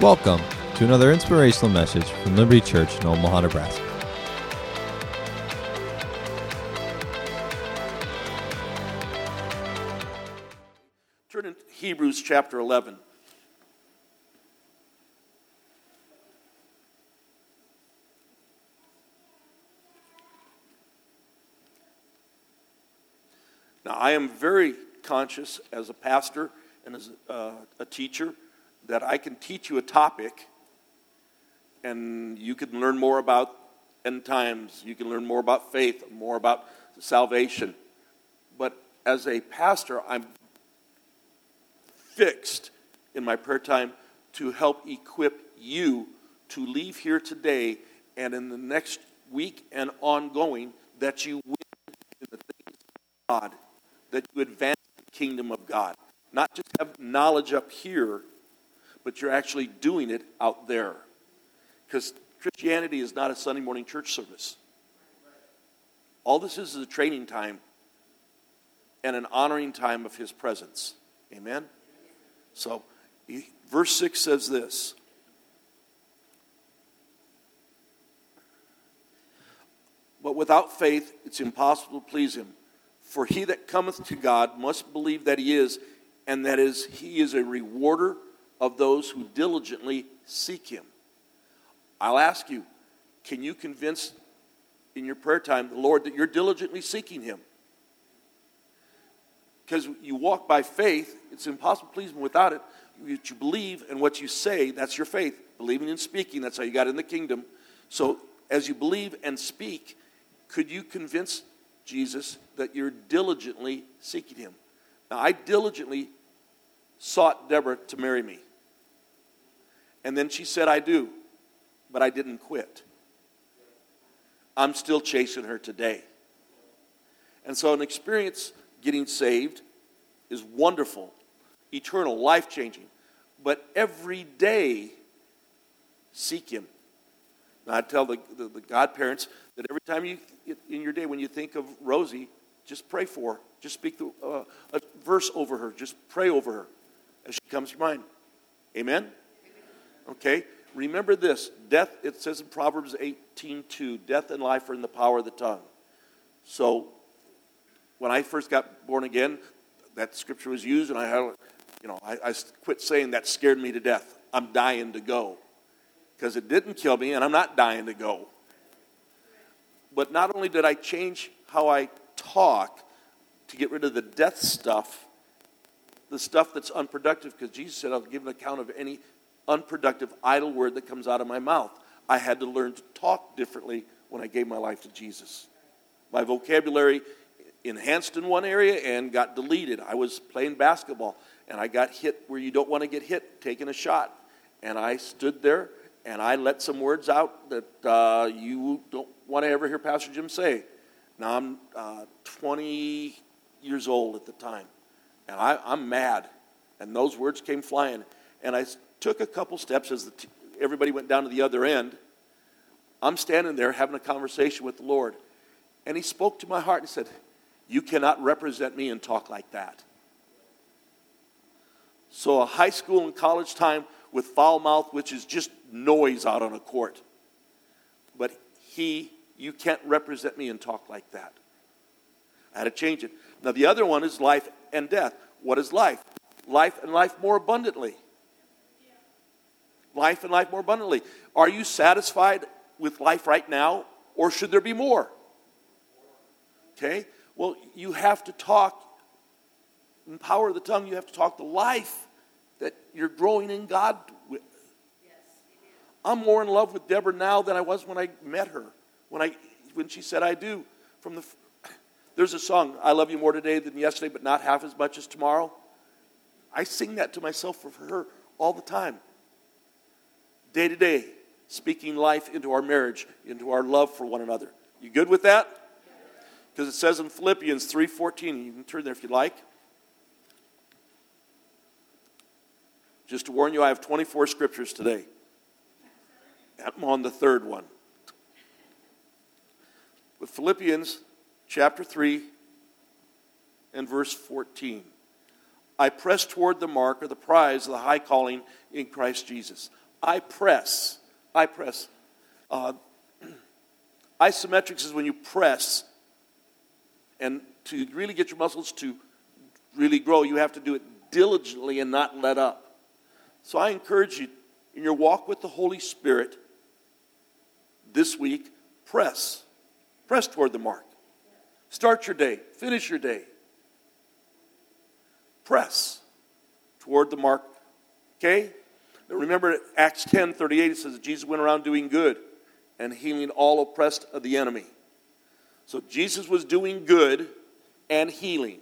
Welcome to another inspirational message from Liberty Church in Omaha, Nebraska. Turn to Hebrews chapter 11. Now, I am very conscious as a pastor and as a, uh, a teacher that I can teach you a topic and you can learn more about end times, you can learn more about faith, more about salvation. But as a pastor, I'm fixed in my prayer time to help equip you to leave here today and in the next week and ongoing that you win in the things of God, that you advance the kingdom of God. Not just have knowledge up here, but you're actually doing it out there. Because Christianity is not a Sunday morning church service. All this is is a training time and an honoring time of His presence. Amen? So, verse 6 says this But without faith, it's impossible to please Him. For he that cometh to God must believe that He is, and that is, He is a rewarder of those who diligently seek Him. I'll ask you, can you convince in your prayer time the Lord that you're diligently seeking Him? Because you walk by faith, it's impossible to please Him without it. What you believe and what you say, that's your faith. Believing and speaking, that's how you got in the kingdom. So as you believe and speak, could you convince Jesus that you're diligently seeking Him? Now, I diligently sought Deborah to marry me. And then she said, I do, but I didn't quit. I'm still chasing her today. And so, an experience getting saved is wonderful, eternal, life changing. But every day, seek Him. Now, I tell the, the, the godparents that every time you, in your day, when you think of Rosie, just pray for her. Just speak the, uh, a verse over her. Just pray over her as she comes to mind. Amen? Okay? Remember this. Death, it says in Proverbs 18.2, death and life are in the power of the tongue. So, when I first got born again, that scripture was used, and I had, you know, I, I quit saying that scared me to death. I'm dying to go. Because it didn't kill me, and I'm not dying to go. But not only did I change how I talk to get rid of the death stuff, the stuff that's unproductive, because Jesus said, I'll give an account of any unproductive, idle word that comes out of my mouth. I had to learn to talk differently when I gave my life to Jesus. My vocabulary enhanced in one area and got deleted. I was playing basketball and I got hit where you don't want to get hit, taking a shot. And I stood there and I let some words out that uh, you don't want to ever hear Pastor Jim say. Now I'm uh, 20 years old at the time, and I, I'm mad. And those words came flying. And I took a couple steps as t- everybody went down to the other end. I'm standing there having a conversation with the Lord. And He spoke to my heart and said, You cannot represent me and talk like that. So, a high school and college time with foul mouth, which is just noise out on a court. But He, you can't represent me and talk like that. I had to change it. Now, the other one is life and death. What is life? Life and life more abundantly. Life and life more abundantly. Are you satisfied with life right now, or should there be more? Okay? Well, you have to talk in power of the tongue, you have to talk the life that you're growing in God with. I'm more in love with Deborah now than I was when I met her. When I when she said I do. From the there's a song, I love you more today than yesterday, but not half as much as tomorrow. I sing that to myself for her all the time. Day to day, speaking life into our marriage, into our love for one another. You good with that? Because it says in Philippians 3:14, you can turn there if you like. Just to warn you, I have 24 scriptures today. I'm on the third one. With Philippians chapter 3 and verse 14. I press toward the mark of the prize of the high calling in Christ Jesus. I press. I press. Uh, isometrics is when you press, and to really get your muscles to really grow, you have to do it diligently and not let up. So I encourage you in your walk with the Holy Spirit this week, press. Press toward the mark. Start your day, finish your day. Press toward the mark. Okay? Remember Acts 10 38, it says Jesus went around doing good and healing all oppressed of the enemy. So Jesus was doing good and healing.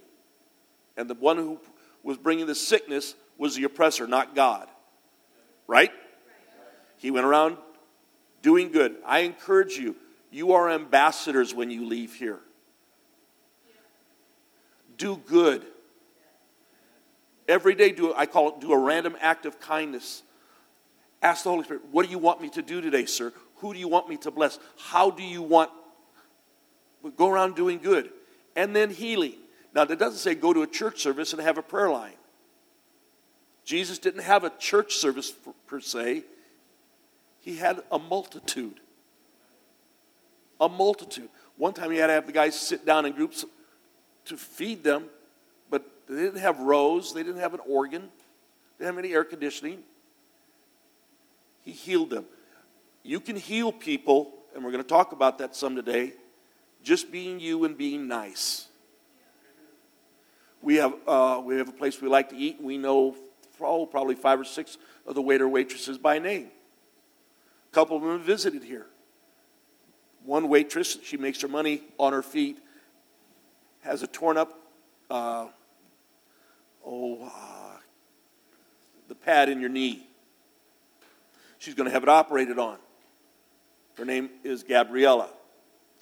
And the one who was bringing the sickness was the oppressor, not God. Right? He went around doing good. I encourage you, you are ambassadors when you leave here. Do good. Every day, do I call it do a random act of kindness. Ask the Holy Spirit, what do you want me to do today, sir? Who do you want me to bless? How do you want? Go around doing good. And then healing. Now, that doesn't say go to a church service and have a prayer line. Jesus didn't have a church service per se, he had a multitude. A multitude. One time he had to have the guys sit down in groups to feed them, but they didn't have rows, they didn't have an organ, they didn't have any air conditioning. He healed them. You can heal people, and we're going to talk about that some today, just being you and being nice. We have, uh, we have a place we like to eat, and we know oh, probably five or six of the waiter waitresses by name. A couple of them have visited here. One waitress, she makes her money on her feet, has a torn up, uh, oh, uh, the pad in your knee. She's going to have it operated on. Her name is Gabriella,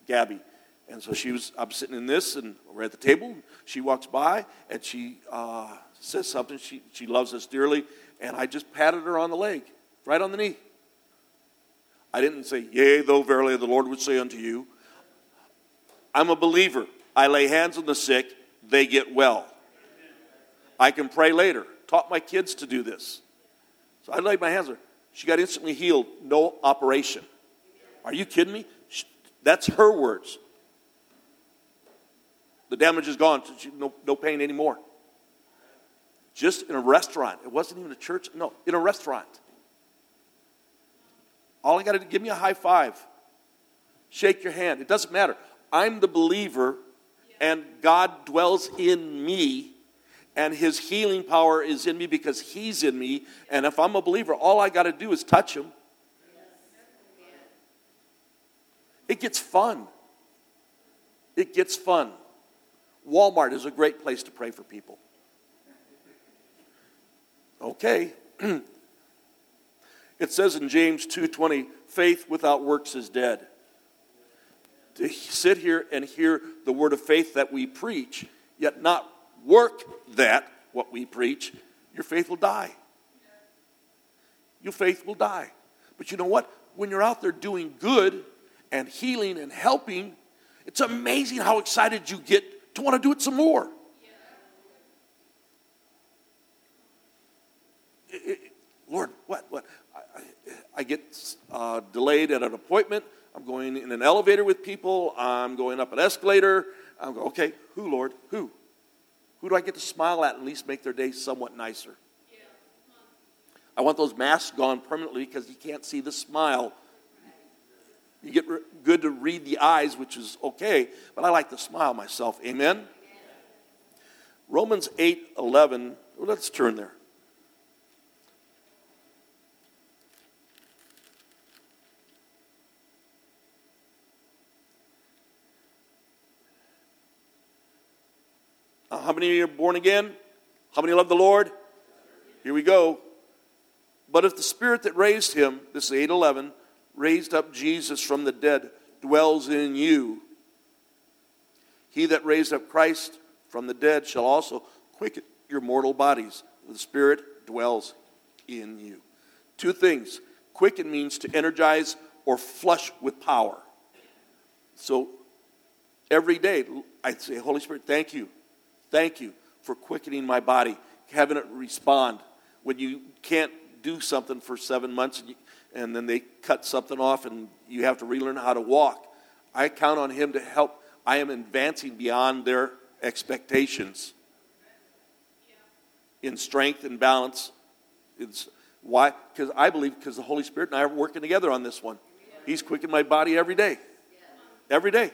Gabby. And so she was, I'm sitting in this, and we're at the table. She walks by, and she uh, says something. She, she loves us dearly. And I just patted her on the leg, right on the knee. I didn't say, Yea, though verily the Lord would say unto you. I'm a believer. I lay hands on the sick, they get well. I can pray later. Taught my kids to do this. So I laid my hands on her. She got instantly healed, no operation. Are you kidding me? That's her words. The damage is gone. No, no pain anymore just in a restaurant. It wasn't even a church, no, in a restaurant. All I got to do, give me a high five, shake your hand. It doesn't matter. I'm the believer, and God dwells in me, and His healing power is in me because He's in me. And if I'm a believer, all I got to do is touch Him. It gets fun. It gets fun. Walmart is a great place to pray for people. Okay. it says in James 2:20, faith without works is dead. To sit here and hear the word of faith that we preach, yet not work that what we preach, your faith will die. Your faith will die. But you know what? When you're out there doing good and healing and helping, it's amazing how excited you get to want to do it some more. Lord, what, what? I, I get uh, delayed at an appointment. I'm going in an elevator with people. I'm going up an escalator. I'm going, okay, who, Lord? Who? Who do I get to smile at and at least make their day somewhat nicer? I want those masks gone permanently because you can't see the smile. You get re- good to read the eyes, which is okay, but I like to smile myself. Amen? Romans 8 11. Well, let's turn there. Uh, how many of you are born again? How many love the Lord? Here we go. But if the spirit that raised him, this is 811, raised up Jesus from the dead, dwells in you, he that raised up Christ from the dead shall also quicken your mortal bodies. The spirit dwells in you. Two things. Quicken means to energize or flush with power. So every day, I say, Holy Spirit, thank you Thank you for quickening my body, having it respond when you can't do something for seven months and, you, and then they cut something off and you have to relearn how to walk. I count on Him to help. I am advancing beyond their expectations in strength and balance. It's why? Because I believe because the Holy Spirit and I are working together on this one. He's quickening my body every day. Every day.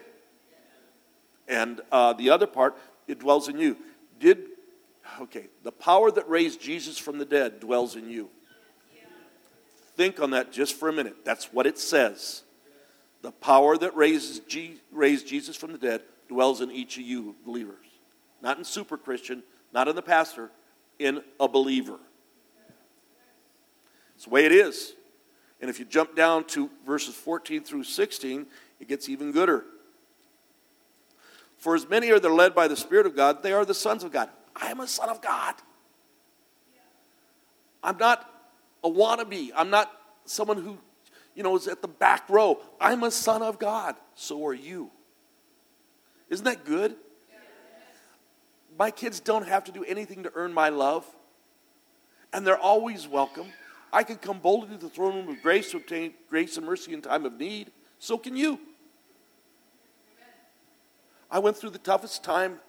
And uh, the other part, it dwells in you. Did, okay, the power that raised Jesus from the dead dwells in you. Think on that just for a minute. That's what it says. The power that raises G- raised Jesus from the dead dwells in each of you believers. Not in super Christian, not in the pastor, in a believer. It's the way it is. And if you jump down to verses 14 through 16, it gets even gooder. For as many are that are led by the Spirit of God, they are the sons of God. I am a son of God. I'm not a wannabe. I'm not someone who, you know, is at the back row. I'm a son of God. So are you. Isn't that good? My kids don't have to do anything to earn my love, and they're always welcome. I can come boldly to the throne room of grace to obtain grace and mercy in time of need. So can you. I went through the toughest time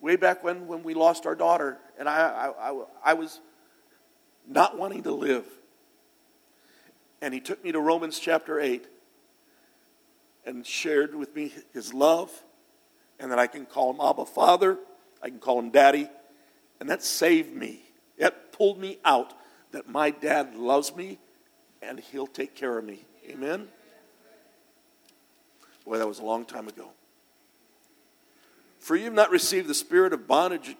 way back when, when we lost our daughter, and I, I, I, I was not wanting to live. And he took me to Romans chapter 8 and shared with me his love, and that I can call him Abba Father, I can call him Daddy, and that saved me. It pulled me out that my dad loves me and he'll take care of me. Amen? Boy, that was a long time ago. For you have not received the spirit of bondage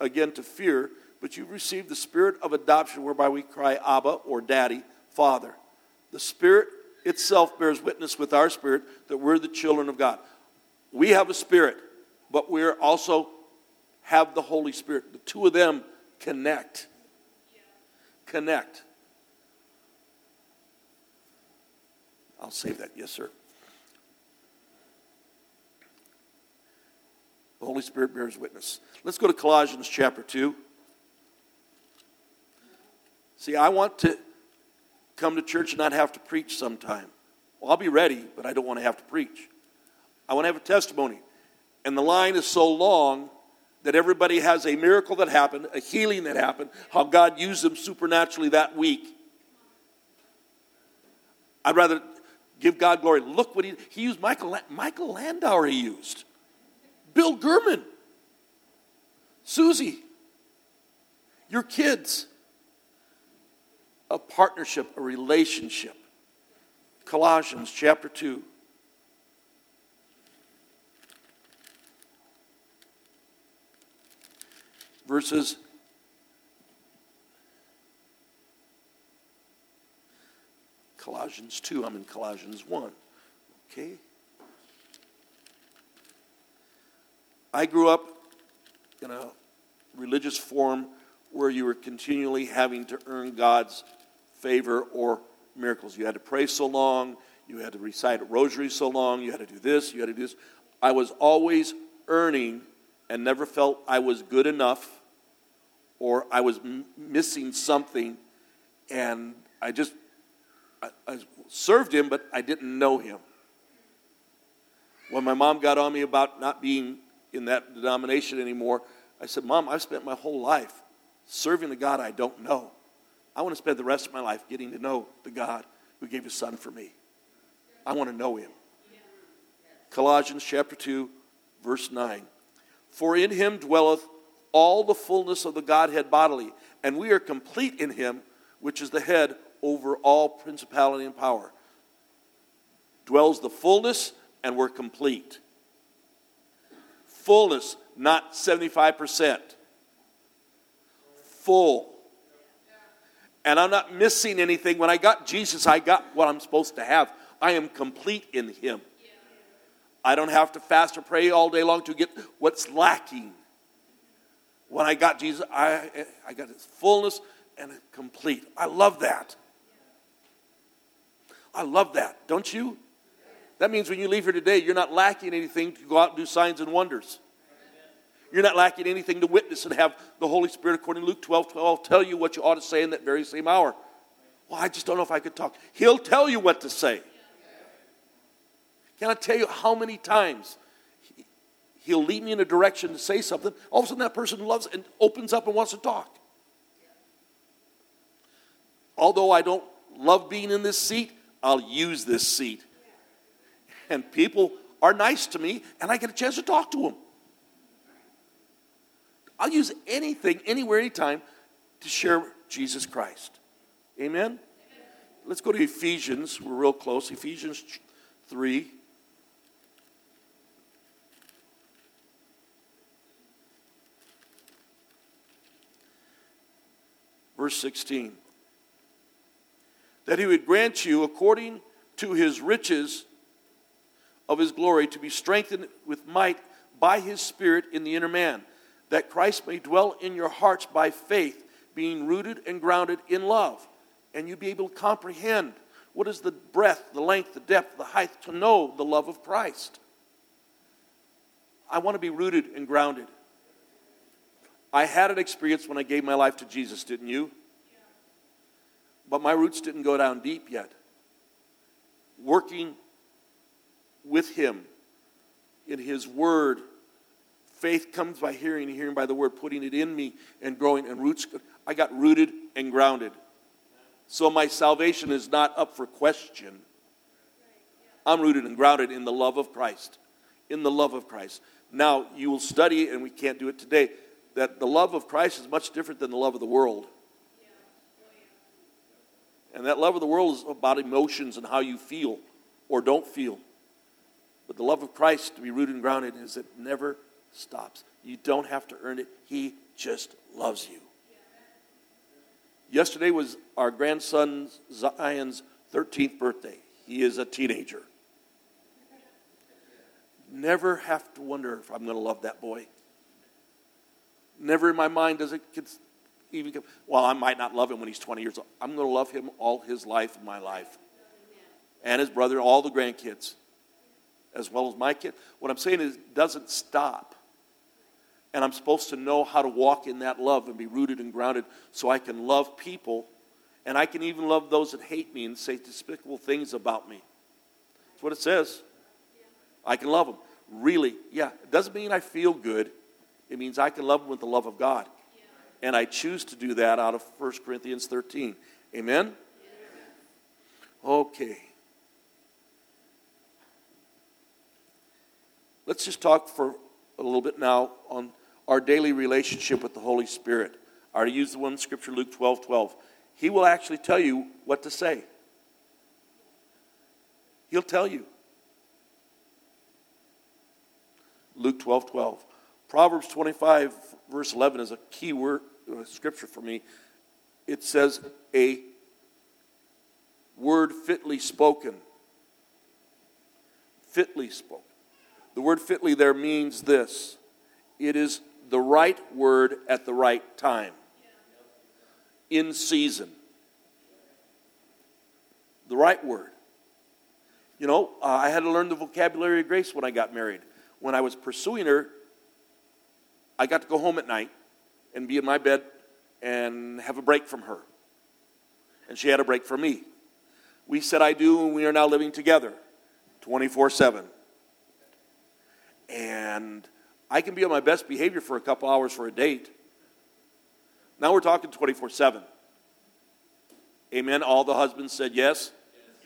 again to fear, but you've received the spirit of adoption whereby we cry, Abba or Daddy, Father. The Spirit itself bears witness with our spirit that we're the children of God. We have a spirit, but we also have the Holy Spirit. The two of them connect connect. I'll save that. Yes, sir. The Holy Spirit bears witness. Let's go to Colossians chapter 2. See, I want to come to church and not have to preach sometime. Well, I'll be ready, but I don't want to have to preach. I want to have a testimony. And the line is so long that everybody has a miracle that happened, a healing that happened, how God used them supernaturally that week. I'd rather give God glory. Look what he, he used Michael, Michael Landauer, he used. Bill Gurman, Susie, your kids. A partnership, a relationship. Colossians chapter 2. verses Colossians 2. I'm in Colossians 1. Okay? I grew up in a religious form where you were continually having to earn God's favor or miracles. You had to pray so long, you had to recite a rosary so long, you had to do this, you had to do this. I was always earning and never felt I was good enough or I was m- missing something and I just I, I served him, but I didn't know him. When my mom got on me about not being in that denomination anymore, I said, Mom, I've spent my whole life serving the God I don't know. I want to spend the rest of my life getting to know the God who gave his son for me. I want to know him. Colossians chapter 2, verse 9. For in him dwelleth all the fullness of the Godhead bodily, and we are complete in him, which is the head over all principality and power. Dwells the fullness, and we're complete. Fullness, not 75%. Full. And I'm not missing anything. When I got Jesus, I got what I'm supposed to have. I am complete in Him. I don't have to fast or pray all day long to get what's lacking. When I got Jesus, I, I got his fullness and complete. I love that. I love that, don't you? That means when you leave here today, you're not lacking anything to go out and do signs and wonders. You're not lacking anything to witness and have the Holy Spirit, according to Luke 12 12, tell you what you ought to say in that very same hour. Well, I just don't know if I could talk. He'll tell you what to say. Can I tell you how many times he'll lead me in a direction to say something? All of a sudden, that person loves and opens up and wants to talk. Although I don't love being in this seat, I'll use this seat. And people are nice to me, and I get a chance to talk to them. I'll use anything, anywhere, anytime to share Jesus Christ. Amen? Let's go to Ephesians. We're real close. Ephesians 3. Verse 16. That he would grant you, according to his riches of his glory, to be strengthened with might by his Spirit in the inner man that Christ may dwell in your hearts by faith, being rooted and grounded in love. And you be able to comprehend what is the breadth, the length, the depth, the height, to know the love of Christ. I want to be rooted and grounded. I had an experience when I gave my life to Jesus, didn't you? But my roots didn't go down deep yet. Working with Him in His Word Faith comes by hearing, hearing by the word, putting it in me and growing and roots. I got rooted and grounded. So my salvation is not up for question. I'm rooted and grounded in the love of Christ. In the love of Christ. Now, you will study, and we can't do it today, that the love of Christ is much different than the love of the world. And that love of the world is about emotions and how you feel or don't feel. But the love of Christ, to be rooted and grounded, is it never stops. You don't have to earn it, He just loves you. Yesterday was our grandson Zion's 13th birthday. He is a teenager. Never have to wonder if I'm going to love that boy. Never in my mind does it even come, well, I might not love him when he's 20 years old. I'm going to love him all his life my life. And his brother, all the grandkids, as well as my kid. What I'm saying is, it doesn't stop. And I'm supposed to know how to walk in that love and be rooted and grounded so I can love people. And I can even love those that hate me and say despicable things about me. That's what it says. I can love them. Really, yeah. It doesn't mean I feel good. It means I can love them with the love of God. And I choose to do that out of 1 Corinthians 13. Amen? Okay. Let's just talk for a little bit now on our daily relationship with the Holy Spirit. I already used the one scripture, Luke 12 12. He will actually tell you what to say. He'll tell you. Luke 12 12. Proverbs 25, verse 11 is a key word, uh, scripture for me. It says, a word fitly spoken. Fitly spoken. The word fitly there means this it is the right word at the right time, in season. The right word. You know, uh, I had to learn the vocabulary of grace when I got married. When I was pursuing her, I got to go home at night and be in my bed and have a break from her. And she had a break from me. We said I do, and we are now living together 24 7. And I can be on my best behavior for a couple hours for a date. Now we're talking 24 7. Amen. All the husbands said yes.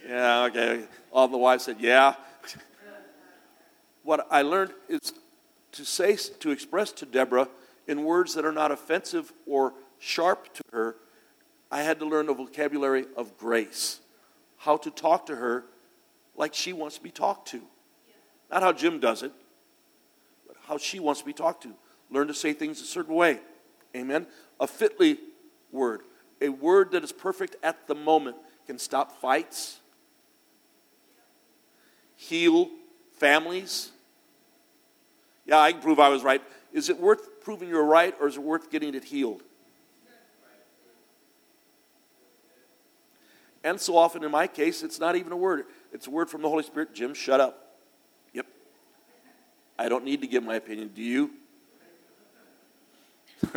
yes. Yeah, okay. All the wives said yeah. what I learned is to say, to express to Deborah in words that are not offensive or sharp to her, I had to learn the vocabulary of grace. How to talk to her like she wants to be talked to. Not how Jim does it, how she wants to be talked to. Learn to say things a certain way. Amen. A fitly word, a word that is perfect at the moment, can stop fights, heal families. Yeah, I can prove I was right. Is it worth proving you're right or is it worth getting it healed? And so often in my case, it's not even a word. It's a word from the Holy Spirit. Jim, shut up. I don't need to give my opinion. Do you?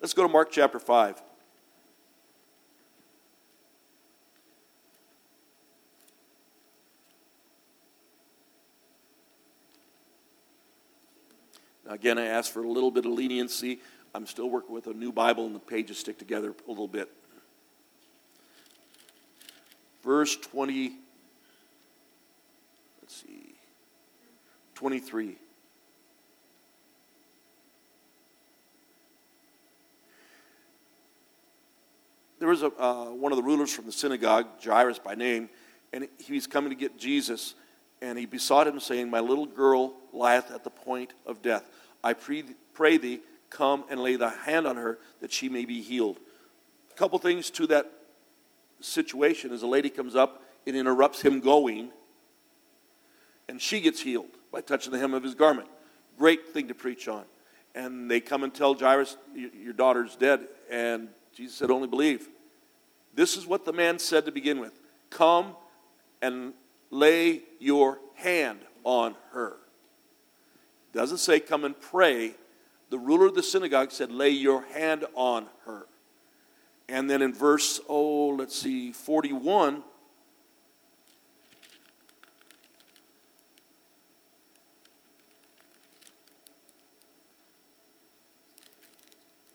Let's go to Mark chapter 5. Again, I ask for a little bit of leniency. I'm still working with a new Bible, and the pages stick together a little bit. Verse 20, let's see, 23. There was a, uh, one of the rulers from the synagogue, Jairus by name, and he was coming to get Jesus, and he besought him, saying, My little girl lieth at the point of death. I pray, pray thee, come and lay thy hand on her that she may be healed. A couple things to that situation as a lady comes up, it interrupts him going, and she gets healed by touching the hem of his garment. Great thing to preach on. And they come and tell Jairus, Your daughter's dead. And Jesus said, Only believe. This is what the man said to begin with Come and lay your hand on her. Doesn't say come and pray. The ruler of the synagogue said, lay your hand on her. And then in verse, oh, let's see, 41,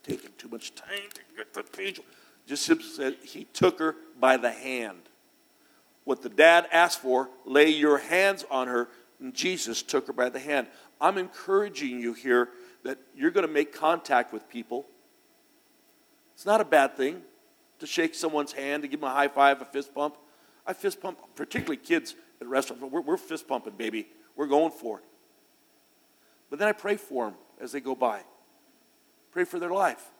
taking too much time to get the page. Just said he took her by the hand. What the dad asked for, lay your hands on her, and Jesus took her by the hand. I'm encouraging you here that you're going to make contact with people. It's not a bad thing to shake someone's hand, to give them a high five, a fist pump. I fist pump, particularly kids at restaurants. We're, we're fist pumping, baby. We're going for it. But then I pray for them as they go by. Pray for their life.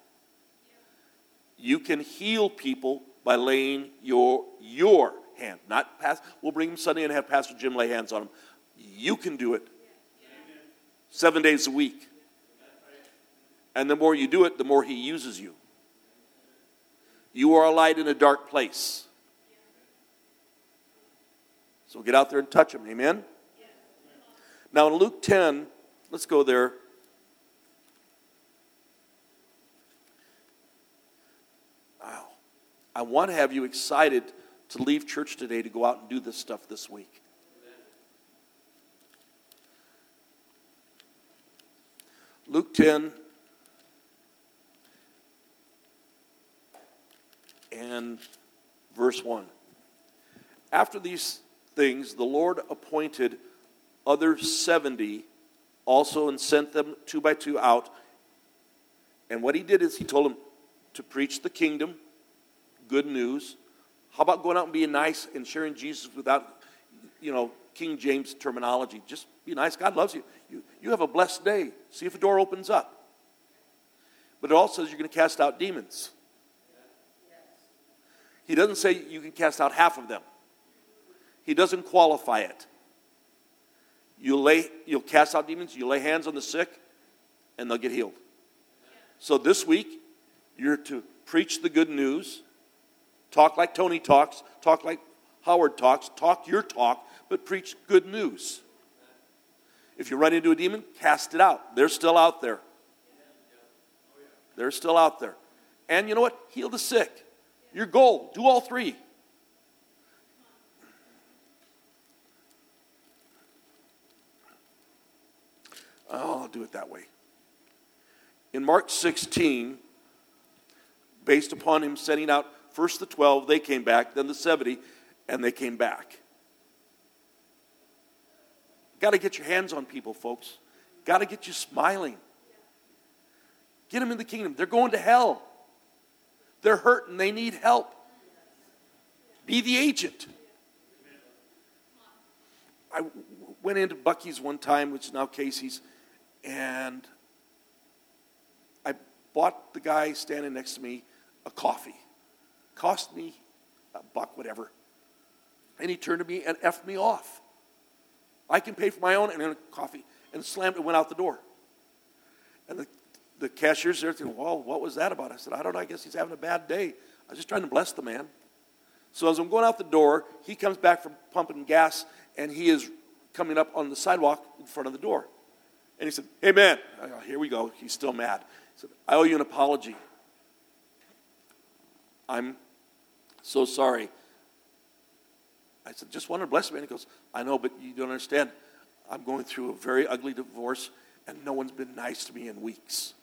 You can heal people by laying your your hand, not pass. We'll bring them Sunday and have Pastor Jim lay hands on them. You can do it seven days a week. And the more you do it, the more He uses you. You are a light in a dark place. So get out there and touch them. Amen? Now in Luke 10, let's go there. Wow. I want to have you excited to leave church today to go out and do this stuff this week. Luke 10 and verse 1. After these things, the Lord appointed other 70 also and sent them two by two out. And what he did is he told them to preach the kingdom, good news. How about going out and being nice and sharing Jesus without, you know, King James terminology? Just be nice. God loves you. You, you have a blessed day. See if a door opens up. But it also says you're going to cast out demons. He doesn't say you can cast out half of them. He doesn't qualify it. You'll, lay, you'll cast out demons, you lay hands on the sick, and they'll get healed. So this week, you're to preach the good news, talk like Tony talks, talk like Howard talks, talk your talk, but preach good news. If you run into a demon, cast it out. They're still out there. They're still out there. And you know what? Heal the sick. Your goal. Do all three. Oh, I'll do it that way. In Mark 16, based upon him setting out first the 12, they came back, then the 70, and they came back. Got to get your hands on people, folks. Got to get you smiling. Get them in the kingdom. They're going to hell. They're hurting. They need help. Be the agent. I went into Bucky's one time, which is now Casey's, and I bought the guy standing next to me a coffee. Cost me a buck, whatever. And he turned to me and effed me off. I can pay for my own and coffee. And slammed it, went out the door. And the, the cashier's there thinking, well, what was that about? I said, I don't know. I guess he's having a bad day. I was just trying to bless the man. So as I'm going out the door, he comes back from pumping gas and he is coming up on the sidewalk in front of the door. And he said, Hey, man, oh, here we go. He's still mad. He said, I owe you an apology. I'm so sorry. I said, Just want to bless me. And he goes, I know, but you don't understand. I'm going through a very ugly divorce, and no one's been nice to me in weeks.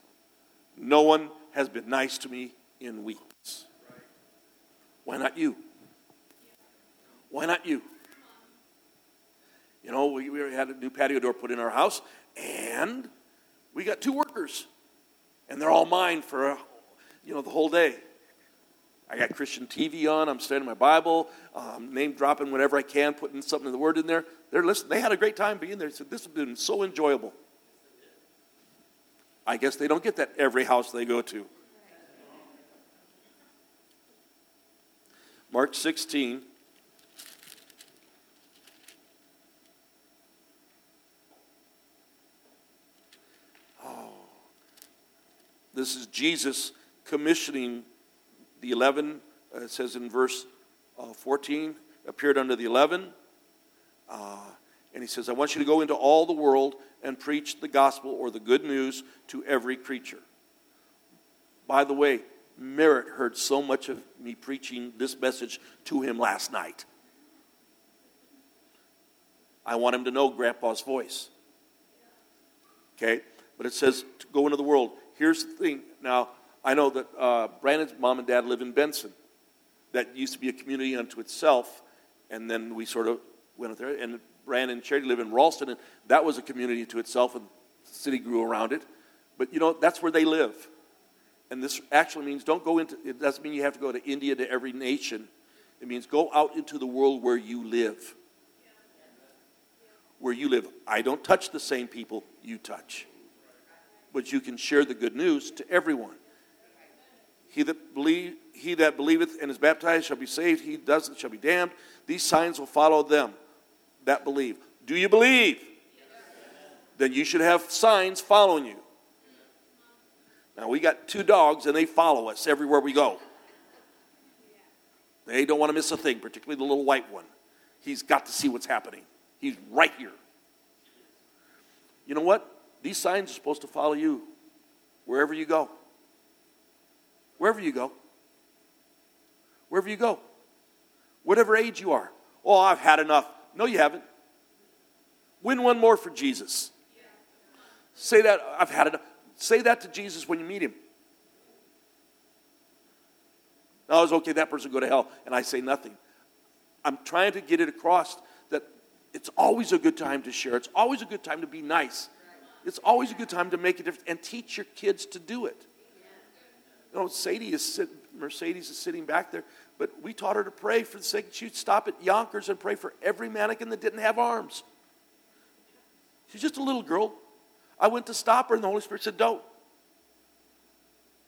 No one has been nice to me in weeks. Why not you? Why not you? You know, we, we had a new patio door put in our house, and we got two workers, and they're all mine for, you know, the whole day. I got Christian TV on. I'm studying my Bible, um, name dropping whenever I can, putting something of the Word in there. They're listening. They had a great time being there. They said, This has been so enjoyable. I guess they don't get that every house they go to. Mark 16. Oh, this is Jesus commissioning the 11, uh, it says in verse uh, 14, appeared under the 11. Uh, and he says, I want you to go into all the world and preach the gospel or the good news to every creature. By the way, Merritt heard so much of me preaching this message to him last night. I want him to know Grandpa's voice. Okay? But it says to go into the world. Here's the thing. Now, I know that uh, Brandon's mom and dad live in Benson. That used to be a community unto itself, and then we sort of went there. And Brandon and Charity live in Ralston, and that was a community to itself, and the city grew around it. But you know, that's where they live. And this actually means don't go into, it doesn't mean you have to go to India to every nation. It means go out into the world where you live. Where you live. I don't touch the same people you touch. But you can share the good news to everyone. He that, believe, he that believeth and is baptized shall be saved. He doesn't shall be damned. These signs will follow them that believe. Do you believe? Yes. Then you should have signs following you. Now, we got two dogs, and they follow us everywhere we go. They don't want to miss a thing, particularly the little white one. He's got to see what's happening. He's right here. You know what? These signs are supposed to follow you wherever you go. Wherever you go. Wherever you go. Whatever age you are. Oh, I've had enough. No, you haven't. Win one more for Jesus. Say that, I've had enough. Say that to Jesus when you meet him. No, it's okay, that person go to hell, and I say nothing. I'm trying to get it across that it's always a good time to share. It's always a good time to be nice. It's always a good time to make a difference and teach your kids to do it. You know, Sadie is sit, Mercedes is sitting back there, but we taught her to pray for the sake she'd stop at Younkers and pray for every mannequin that didn't have arms. She's just a little girl. I went to stop her, and the Holy Spirit said, Don't.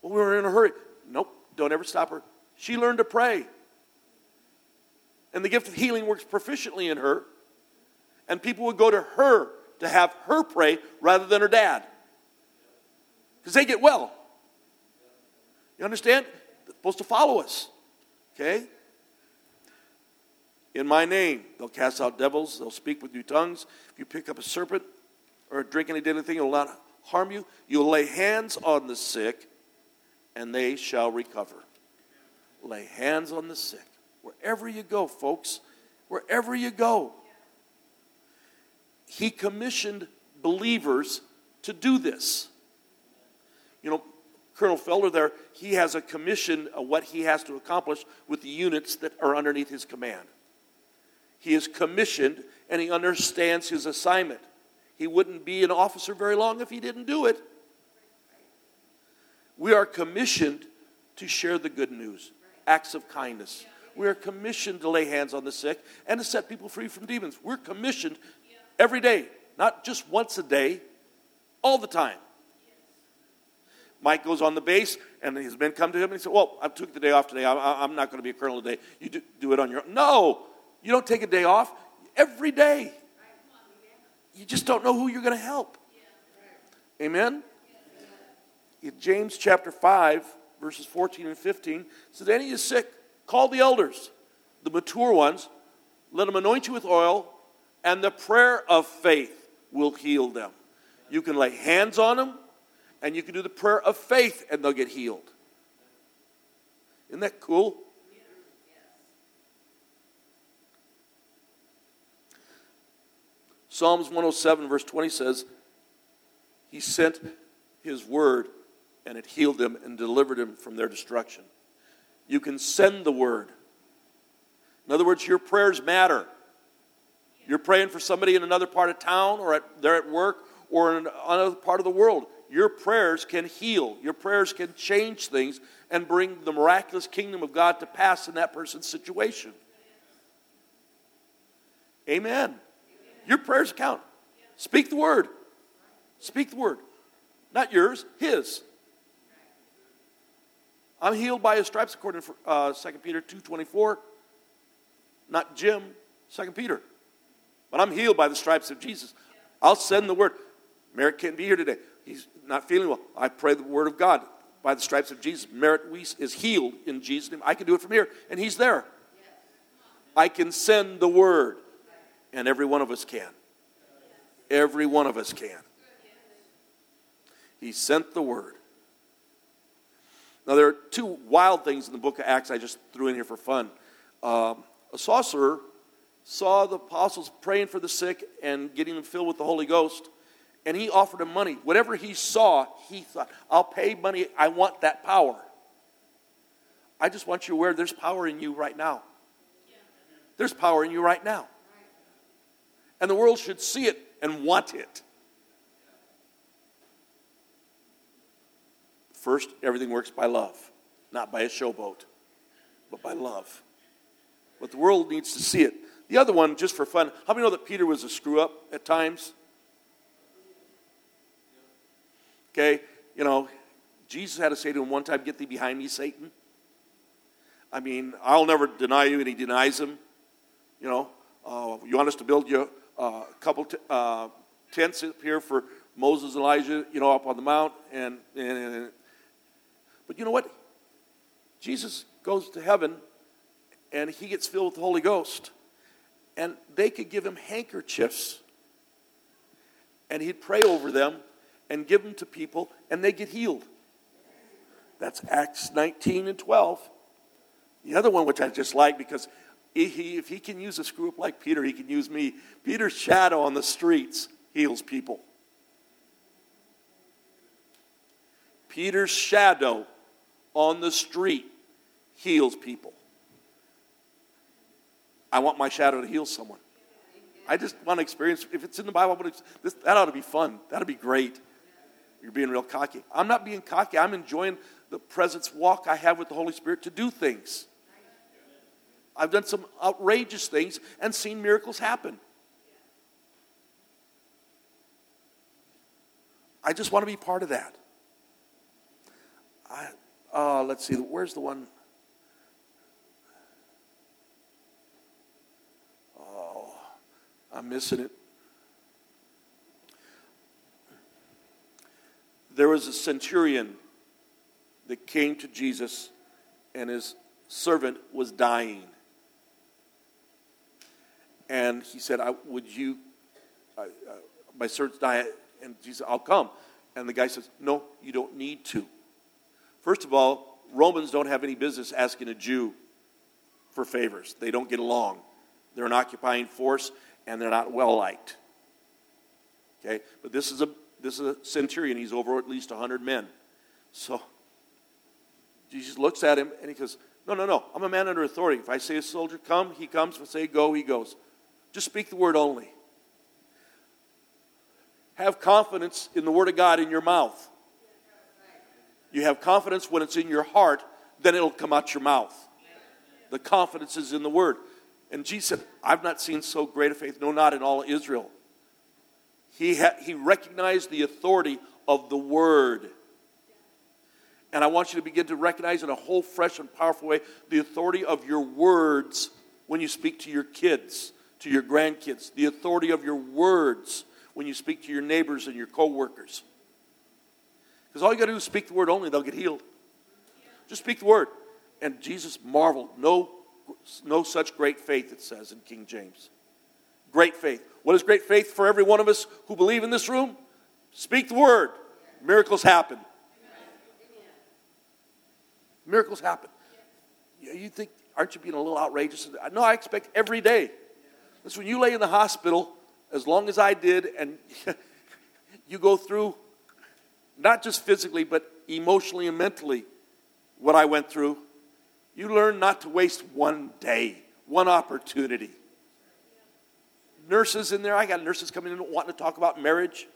Well, we were in a hurry. Nope, don't ever stop her. She learned to pray. And the gift of healing works proficiently in her. And people would go to her to have her pray rather than her dad. Because they get well. You understand? They're supposed to follow us. Okay? In my name, they'll cast out devils, they'll speak with new tongues. If you pick up a serpent or drink any deadly thing, it will not harm you. You'll lay hands on the sick, and they shall recover. Lay hands on the sick. Wherever you go, folks, wherever you go. He commissioned believers to do this. You know, Colonel Felder there, he has a commission of what he has to accomplish with the units that are underneath his command. He is commissioned and he understands his assignment. He wouldn't be an officer very long if he didn't do it. We are commissioned to share the good news, acts of kindness. We are commissioned to lay hands on the sick and to set people free from demons. We're commissioned every day, not just once a day, all the time. Mike goes on the base, and his men come to him and he said, Well, I took the day off today. I'm not going to be a colonel today. You do, do it on your own. No, you don't take a day off every day. You just don't know who you're going to help. Amen? In James chapter 5, verses 14 and 15, says, Any is sick, call the elders, the mature ones, let them anoint you with oil, and the prayer of faith will heal them. You can lay hands on them, and you can do the prayer of faith, and they'll get healed. Isn't that cool? Psalms 107, verse 20 says, He sent His word, and it healed them and delivered them from their destruction. You can send the word. In other words, your prayers matter. You're praying for somebody in another part of town, or at, they're at work, or in another part of the world. Your prayers can heal. Your prayers can change things and bring the miraculous kingdom of God to pass in that person's situation. Amen. Your prayers count. Speak the word. Speak the word. Not yours, his. I'm healed by his stripes according to uh, 2 Peter 2.24. Not Jim, 2 Peter. But I'm healed by the stripes of Jesus. I'll send the word. Merritt can't be here today. He's not feeling well. I pray the word of God by the stripes of Jesus. Merritt Weiss is healed in Jesus' name. I can do it from here, and he's there. I can send the word, and every one of us can. Every one of us can. He sent the word. Now, there are two wild things in the book of Acts I just threw in here for fun. Um, a sorcerer saw the apostles praying for the sick and getting them filled with the Holy Ghost, and he offered him money. Whatever he saw, he thought, I'll pay money. I want that power. I just want you aware there's power in you right now. There's power in you right now. And the world should see it and want it. First, everything works by love, not by a showboat, but by love. But the world needs to see it. The other one, just for fun, how many know that Peter was a screw up at times? Okay, you know, Jesus had to say to him one time, Get thee behind me, Satan. I mean, I'll never deny you, and he denies him. You know, uh, you want us to build you a uh, couple t- uh, tents up here for Moses and Elijah, you know, up on the mount, and, and, and but you know what? Jesus goes to heaven and he gets filled with the Holy Ghost. And they could give him handkerchiefs and he'd pray over them and give them to people and they get healed. That's Acts 19 and 12. The other one, which I just like because he, if he can use a screw up like Peter, he can use me. Peter's shadow on the streets heals people. Peter's shadow on the street heals people. I want my shadow to heal someone. I just want to experience, if it's in the Bible, this, that ought to be fun. That ought to be great. You're being real cocky. I'm not being cocky. I'm enjoying the presence walk I have with the Holy Spirit to do things. I've done some outrageous things and seen miracles happen. I just want to be part of that. I, uh, let's see, where's the one? Oh, I'm missing it. There was a centurion that came to Jesus, and his servant was dying. And he said, I, Would you, uh, my servant's dying, and Jesus, I'll come. And the guy says, No, you don't need to. First of all, Romans don't have any business asking a Jew for favors. They don't get along. They're an occupying force and they're not well liked. Okay? But this is a this is a centurion. He's over at least 100 men. So Jesus looks at him and he goes, No, no, no. I'm a man under authority. If I say a soldier come, he comes. If I say go, he goes. Just speak the word only. Have confidence in the word of God in your mouth. You have confidence when it's in your heart, then it'll come out your mouth. The confidence is in the word. And Jesus said, I've not seen so great a faith, no, not in all Israel. He, ha- he recognized the authority of the word. And I want you to begin to recognize in a whole fresh and powerful way the authority of your words when you speak to your kids, to your grandkids, the authority of your words when you speak to your neighbors and your coworkers. Because all you got to do is speak the word only, they'll get healed. Just speak the word. And Jesus marveled. No, no such great faith, it says in King James. Great faith. What is great faith for every one of us who believe in this room? Speak the word. Miracles happen. Miracles happen. You think, aren't you being a little outrageous? No, I expect every day. That's when you lay in the hospital, as long as I did, and you go through, not just physically, but emotionally and mentally, what I went through. You learn not to waste one day, one opportunity. Nurses in there, I got nurses coming in wanting to talk about marriage.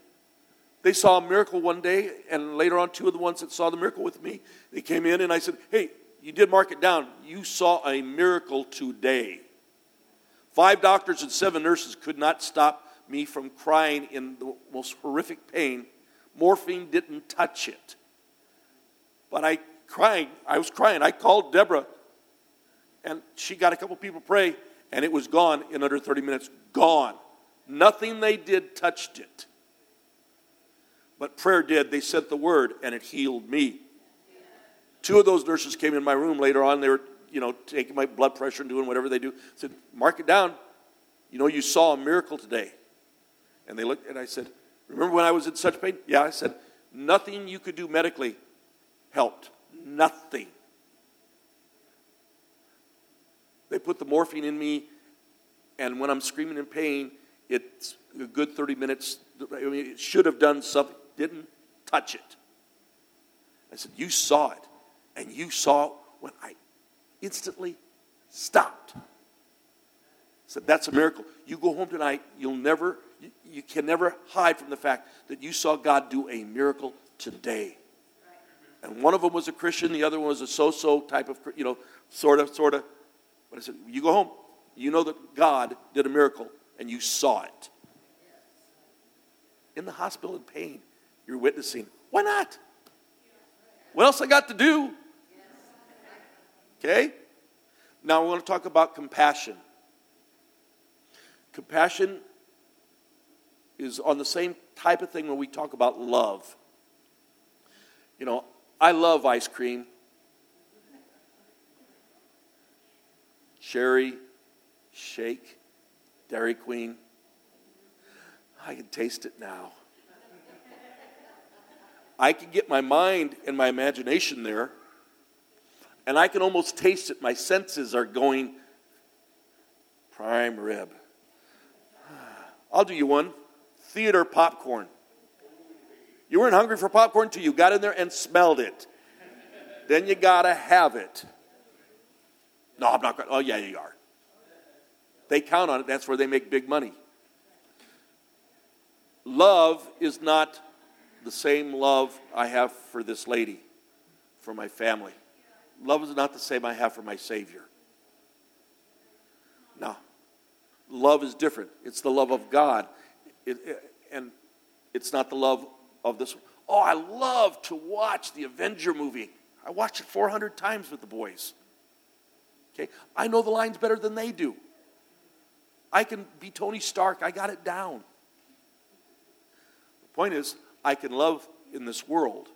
They saw a miracle one day, and later on, two of the ones that saw the miracle with me, they came in and I said, Hey, you did mark it down. You saw a miracle today. Five doctors and seven nurses could not stop me from crying in the most horrific pain. Morphine didn't touch it. But I crying, I was crying. I called Deborah, and she got a couple people pray, and it was gone in under 30 minutes. Gone. Nothing they did touched it. But prayer did. They sent the word and it healed me. Two of those nurses came in my room later on. They were, you know, taking my blood pressure and doing whatever they do. I said, Mark it down. You know, you saw a miracle today. And they looked, and I said, Remember when I was in such pain? Yeah, I said, Nothing you could do medically helped. Nothing. They put the morphine in me, and when I'm screaming in pain, it's a good 30 minutes. I mean, it should have done something didn't touch it. I said, You saw it, and you saw when I instantly stopped. I said, That's a miracle. You go home tonight, you'll never, you, can never hide from the fact that you saw God do a miracle today. And one of them was a Christian, the other one was a so so type of, you know, sort of, sort of. But I said, You go home, you know that God did a miracle, and you saw it. In the hospital in pain, you're witnessing. Why not? What else I got to do? Okay? Now I want to talk about compassion. Compassion is on the same type of thing when we talk about love. You know, I love ice cream. Cherry, shake, Dairy Queen. I can taste it now. I can get my mind and my imagination there, and I can almost taste it. My senses are going prime rib. I'll do you one theater popcorn. You weren't hungry for popcorn until you got in there and smelled it. then you got to have it. No, I'm not. Oh, yeah, you are. They count on it. That's where they make big money. Love is not the same love I have for this lady, for my family. Love is not the same I have for my Savior. No. Love is different. It's the love of God. It, it, and it's not the love of this. Oh, I love to watch the Avenger movie. I watched it 400 times with the boys. Okay? I know the lines better than they do. I can be Tony Stark. I got it down. The point is, I can love in this world,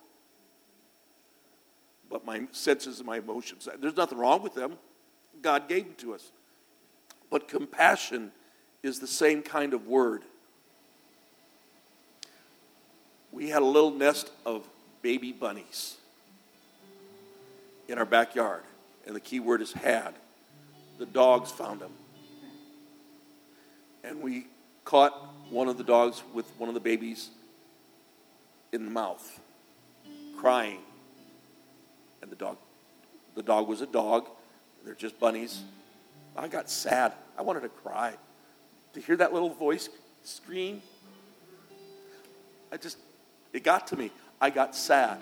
but my senses and my emotions, there's nothing wrong with them. God gave them to us. But compassion is the same kind of word. We had a little nest of baby bunnies in our backyard, and the key word is had. The dogs found them. And we caught one of the dogs with one of the babies in the mouth, crying. And the dog, the dog was a dog. They're just bunnies. I got sad. I wanted to cry. To hear that little voice scream, I just, it got to me. I got sad.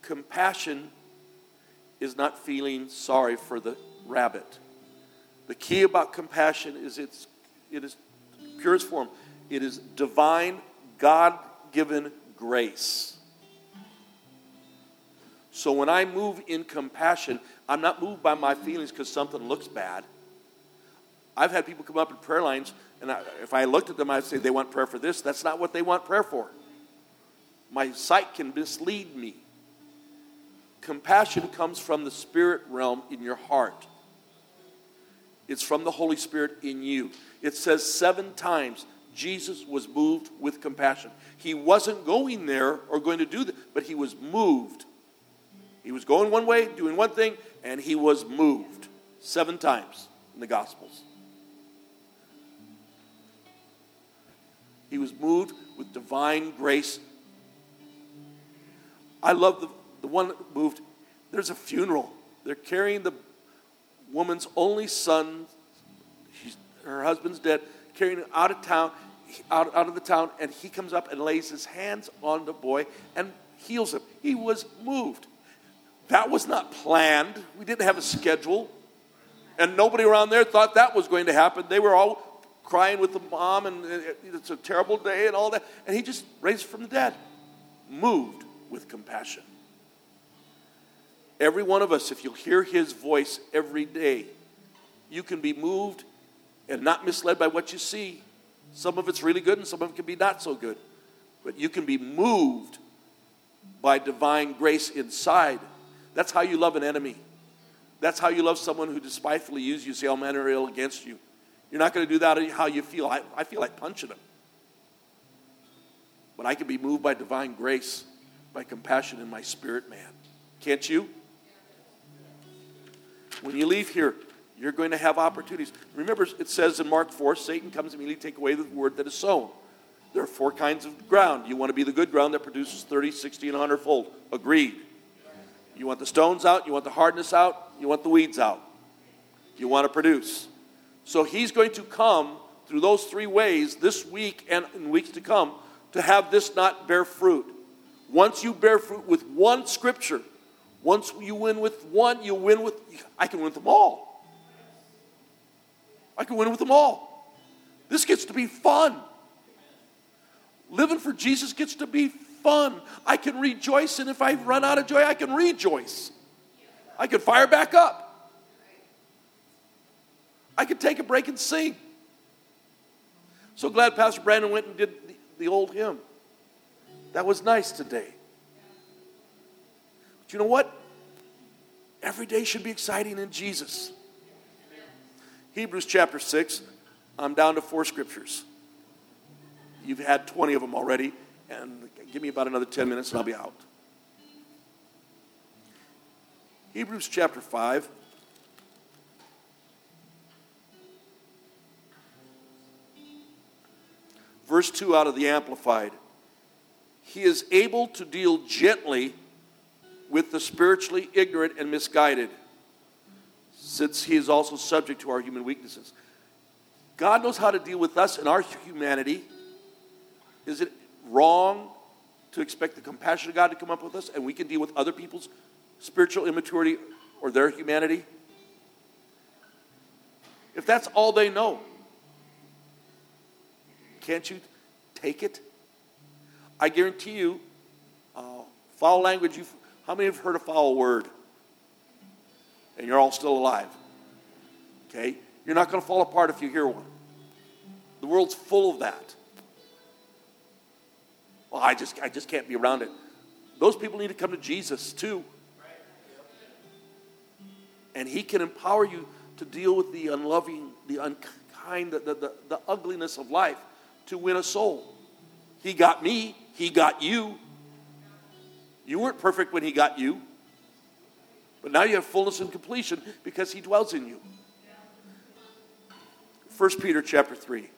Compassion is not feeling sorry for the rabbit. The key about compassion is it's, it is purest form. It is divine, God given grace. So when I move in compassion, I'm not moved by my feelings because something looks bad. I've had people come up in prayer lines, and I, if I looked at them, I'd say they want prayer for this. That's not what they want prayer for. My sight can mislead me. Compassion comes from the spirit realm in your heart, it's from the Holy Spirit in you. It says seven times Jesus was moved with compassion. He wasn't going there or going to do that, but he was moved. He was going one way, doing one thing, and he was moved seven times in the Gospels. He was moved with divine grace. I love the, the one moved. There's a funeral. They're carrying the woman's only son. Her husband's dead carrying him out of town, out, out of the town, and he comes up and lays his hands on the boy and heals him. He was moved. That was not planned. We didn't have a schedule. And nobody around there thought that was going to happen. They were all crying with the mom, and uh, uh, it's a terrible day and all that. And he just raised from the dead, moved with compassion. Every one of us, if you'll hear his voice every day, you can be moved and not misled by what you see. Some of it's really good and some of it can be not so good. But you can be moved by divine grace inside. That's how you love an enemy. That's how you love someone who despitefully uses you, say all manner ill against you. You're not going to do that how you feel. I, I feel like punching them. But I can be moved by divine grace, by compassion in my spirit, man. Can't you? When you leave here, you're going to have opportunities. Remember, it says in Mark 4 Satan comes immediately to take away the word that is sown. There are four kinds of ground. You want to be the good ground that produces 30, 60, and 100 fold. Agreed. You want the stones out, you want the hardness out, you want the weeds out. You want to produce. So he's going to come through those three ways this week and in weeks to come to have this not bear fruit. Once you bear fruit with one scripture, once you win with one, you win with, I can win with them all. I can win with them all. This gets to be fun. Living for Jesus gets to be fun. I can rejoice, and if I run out of joy, I can rejoice. I can fire back up. I can take a break and sing. So glad Pastor Brandon went and did the, the old hymn. That was nice today. You know what? Every day should be exciting in Jesus. Hebrews chapter 6, I'm down to four scriptures. You've had 20 of them already, and give me about another 10 minutes and I'll be out. Hebrews chapter 5. Verse 2 out of the Amplified. He is able to deal gently with the spiritually ignorant and misguided since he is also subject to our human weaknesses. God knows how to deal with us and our humanity. Is it wrong to expect the compassion of God to come up with us and we can deal with other people's spiritual immaturity or their humanity? If that's all they know, can't you take it? I guarantee you, uh, foul language, you how many have heard a foul word? and you're all still alive. Okay? You're not going to fall apart if you hear one. The world's full of that. Well, I just, I just can't be around it. Those people need to come to Jesus too. And He can empower you to deal with the unloving, the unkind, the, the, the, the ugliness of life to win a soul. He got me, He got you. You weren't perfect when He got you. But now you have fullness and completion because he dwells in you. 1 Peter chapter 3.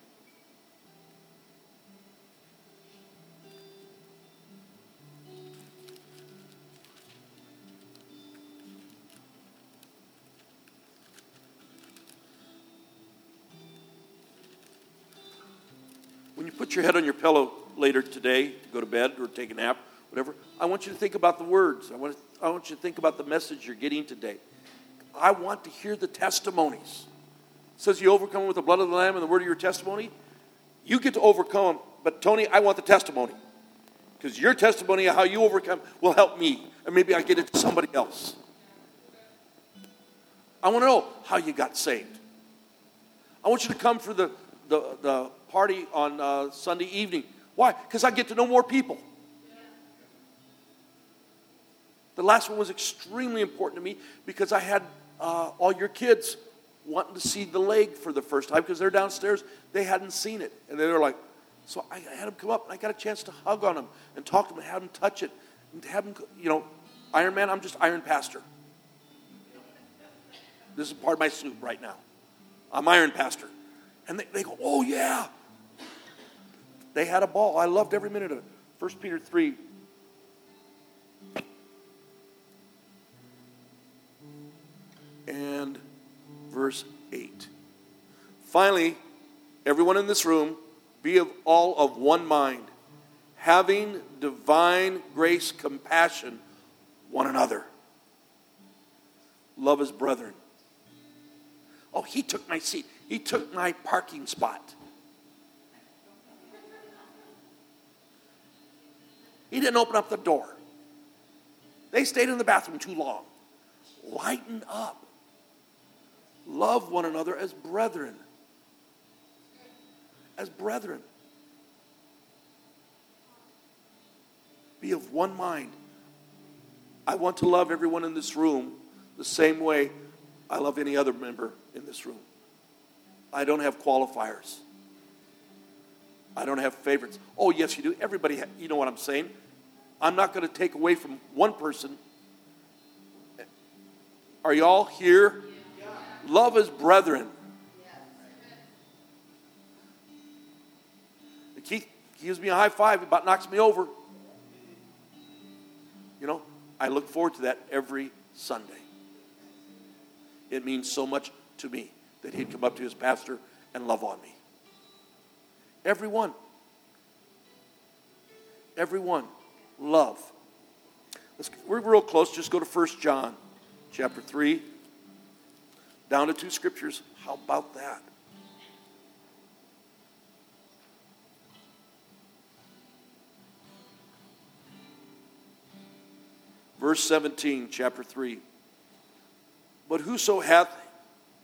When you put your head on your pillow later today to go to bed or take a nap, whatever, I want you to think about the words. I want, I want you to think about the message you're getting today. I want to hear the testimonies. It says you overcome with the blood of the Lamb and the word of your testimony. You get to overcome, but Tony, I want the testimony. Because your testimony of how you overcome will help me. And maybe I get it to somebody else. I want to know how you got saved. I want you to come for the, the, the party on uh, Sunday evening. Why? Because I get to know more people. The last one was extremely important to me because I had uh, all your kids wanting to see the leg for the first time because they're downstairs. They hadn't seen it. And they were like, so I had them come up and I got a chance to hug on them and talk to them and have them touch it and have them, you know, Iron Man, I'm just Iron Pastor. This is part of my soup right now. I'm Iron Pastor. And they, they go, oh yeah. They had a ball. I loved every minute of it. 1 Peter 3. And verse 8. Finally, everyone in this room, be of all of one mind, having divine grace, compassion, one another. Love as brethren. Oh, he took my seat. He took my parking spot. He didn't open up the door. They stayed in the bathroom too long. Lighten up. Love one another as brethren. As brethren. Be of one mind. I want to love everyone in this room the same way I love any other member in this room. I don't have qualifiers. I don't have favorites. Oh, yes, you do. Everybody, ha- you know what I'm saying. I'm not going to take away from one person. Are y'all here? Love as brethren. Keith gives me a high five, about knocks me over. You know, I look forward to that every Sunday. It means so much to me that he'd come up to his pastor and love on me. Everyone. Everyone. Love. Let's, we're real close. Just go to 1 John chapter 3. Down to two scriptures. How about that? Verse 17, chapter 3. But whoso hath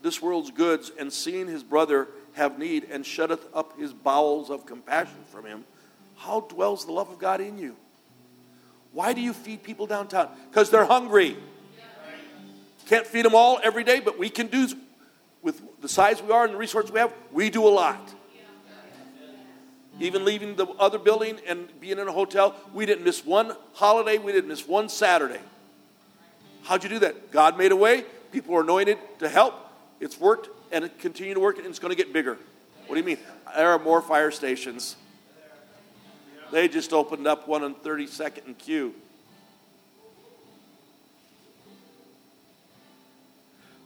this world's goods and seeing his brother have need and shutteth up his bowels of compassion from him, how dwells the love of God in you? Why do you feed people downtown? Because they're hungry. Can't feed them all every day, but we can do, with the size we are and the resources we have, we do a lot. Even leaving the other building and being in a hotel, we didn't miss one holiday, we didn't miss one Saturday. How'd you do that? God made a way, people are anointed to help. It's worked and it continued to work and it's going to get bigger. What do you mean? There are more fire stations. They just opened up one on 32nd and Q.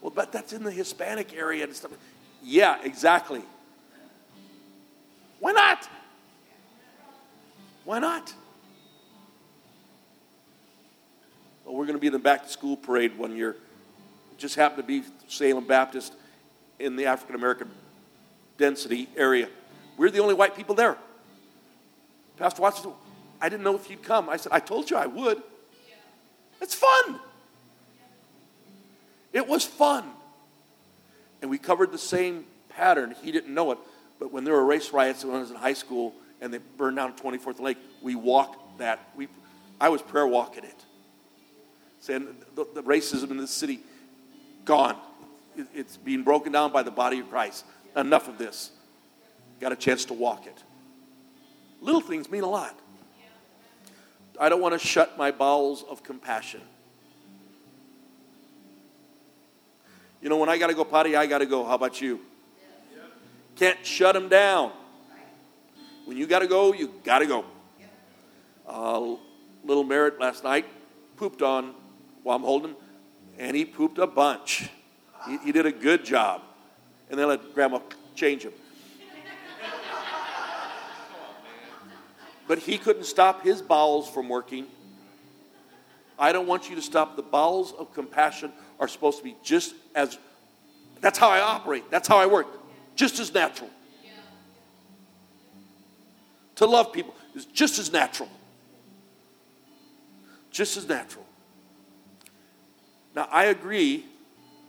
Well, but that's in the Hispanic area and stuff. Yeah, exactly. Why not? Why not? Well, we're going to be in the back to school parade one year. It just happened to be Salem Baptist in the African American density area. We're the only white people there. Pastor Watson, I didn't know if you'd come. I said, I told you I would. It's fun. It was fun. And we covered the same pattern. He didn't know it. But when there were race riots when I was in high school and they burned down 24th Lake, we walked that. We, I was prayer walking it. Saying the, the racism in this city, gone. It, it's being broken down by the body of Christ. Enough of this. Got a chance to walk it. Little things mean a lot. I don't want to shut my bowels of compassion. You know, when I got to go potty, I got to go. How about you? Can't shut them down. When you got to go, you got to go. Uh, little Merritt last night pooped on while I'm holding and he pooped a bunch. He, he did a good job. And then let Grandma change him. But he couldn't stop his bowels from working. I don't want you to stop. The bowels of compassion are supposed to be just as, that's how I operate, that's how I work, just as natural. To love people is just as natural. Just as natural. Now, I agree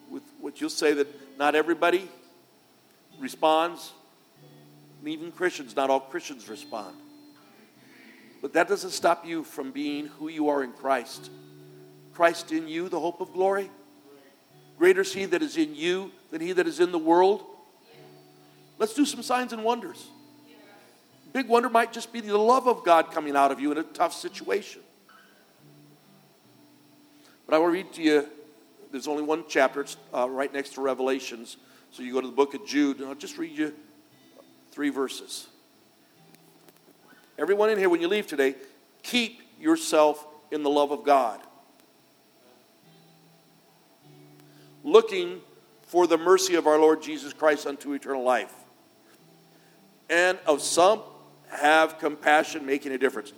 with what you'll say that not everybody responds, even Christians, not all Christians respond. But that doesn't stop you from being who you are in Christ. Christ in you, the hope of glory. Greater is he that is in you than he that is in the world. Let's do some signs and wonders. Big wonder might just be the love of God coming out of you in a tough situation. But I will read to you, there's only one chapter, it's uh, right next to Revelations. So you go to the book of Jude, and I'll just read you three verses. Everyone in here, when you leave today, keep yourself in the love of God. Looking for the mercy of our Lord Jesus Christ unto eternal life. And of some have compassion, making a difference.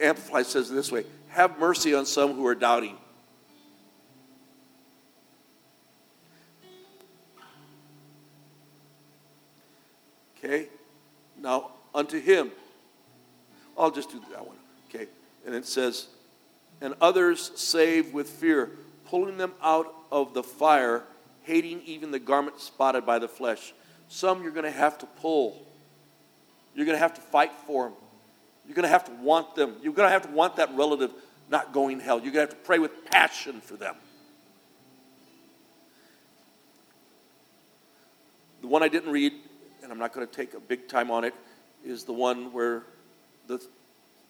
Amplify says this way Have mercy on some who are doubting. Okay? Now, unto him. I'll just do that one. Okay? And it says, and others save with fear, pulling them out of the fire, hating even the garment spotted by the flesh. Some you're going to have to pull. You're going to have to fight for them. You're going to have to want them. You're going to have to want that relative not going to hell. You're going to have to pray with passion for them. The one I didn't read, and I'm not going to take a big time on it, is the one where the